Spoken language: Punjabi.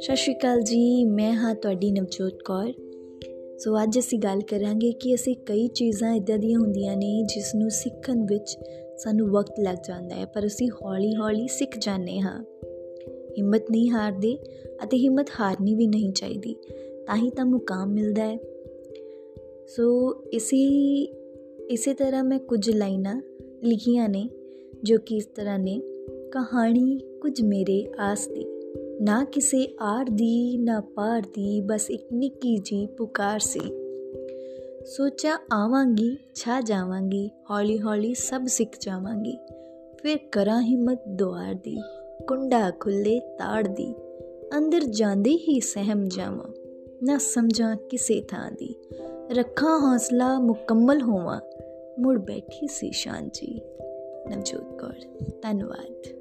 ਸਤਿ ਸ਼੍ਰੀ ਅਕਾਲ ਜੀ, ਮੈਂ ਹਾਂ ਤੁਹਾਡੀ ਨਵਜੋਤ ਕੌਰ। ਸੋ ਅੱਜ ਅਸੀਂ ਗੱਲ ਕਰਾਂਗੇ ਕਿ ਅਸੀਂ ਕਈ ਚੀਜ਼ਾਂ ਇਦਾਂ ਦੀਆਂ ਹੁੰਦੀਆਂ ਨੇ ਜਿਸ ਨੂੰ ਸਿੱਖਣ ਵਿੱਚ ਸਾਨੂੰ ਵਕਤ ਲੱਗ ਜਾਂਦਾ ਹੈ, ਪਰ ਅਸੀਂ ਹੌਲੀ-ਹੌਲੀ ਸਿੱਖ ਜਾਂਦੇ ਹਾਂ। ਹਿੰਮਤ ਨਹੀਂ ਹਾਰਦੇ ਅਤੇ ਹਿੰਮਤ ਹਾਰਨੀ ਵੀ ਨਹੀਂ ਚਾਹੀਦੀ, ਤਾਂ ਹੀ ਤਾਂ ਮੁਕਾਮ ਮਿਲਦਾ ਹੈ। ਸੋ ਇਸੇ ਇਸੇ ਤਰ੍ਹਾਂ ਮੈਂ ਕੁਝ ਲਾਈਨਾਂ ਲਿਖੀਆਂ ਨੇ ਜੋ ਕਿ ਇਸ ਤਰ੍ਹਾਂ ਨੇ ਕਹਾਣੀ ਕੁਝ ਮੇਰੇ ਆਸ ਦੀ। ਨਾ ਕਿਸੇ ਆਰ ਦੀ, ਨਾ ਪਾਰ ਦੀ, ਬਸ ਇੱਕ ਨਿੱਕੀ ਜੀ ਪੁਕਾਰ ਸੀ। ਸੋਚਿਆ ਆਵਾਂਗੀ, ਛਾ ਜਾਵਾਂਗੀ ਹੌਲੀ ਹੌਲੀ ਸਭ ਸਿੱਖ ਜਾਵਾਂਗੀ। ਫਿਰ ਕਰਾਂ ਹਿੰਮਤ ਦੁਆਰ ਦੀ, ਕੁੰਡਾ ਖੁੱਲੇ ਤਾੜ ਦੀ, ਅੰਦਰ ਜਾਂਦੇ ਹੀ ਸਹਿਮ ਜਾਵਾਂ। ਨਾ ਸਮਝਾਂ ਕਿਸੇ ਥਾਂ ਦੀ, ਰੱਖਾਂ ਹੌਸਲਾ ਮੁਕੰਮਲ ਹੋਵਾਂ, ਮੁੜ ਬੈਠੀ ਸੀ ਸ਼ਾਂਤੀ। ਨਵਜੋਤ ਕੌਰ। ਧੰਨਵਾਦ।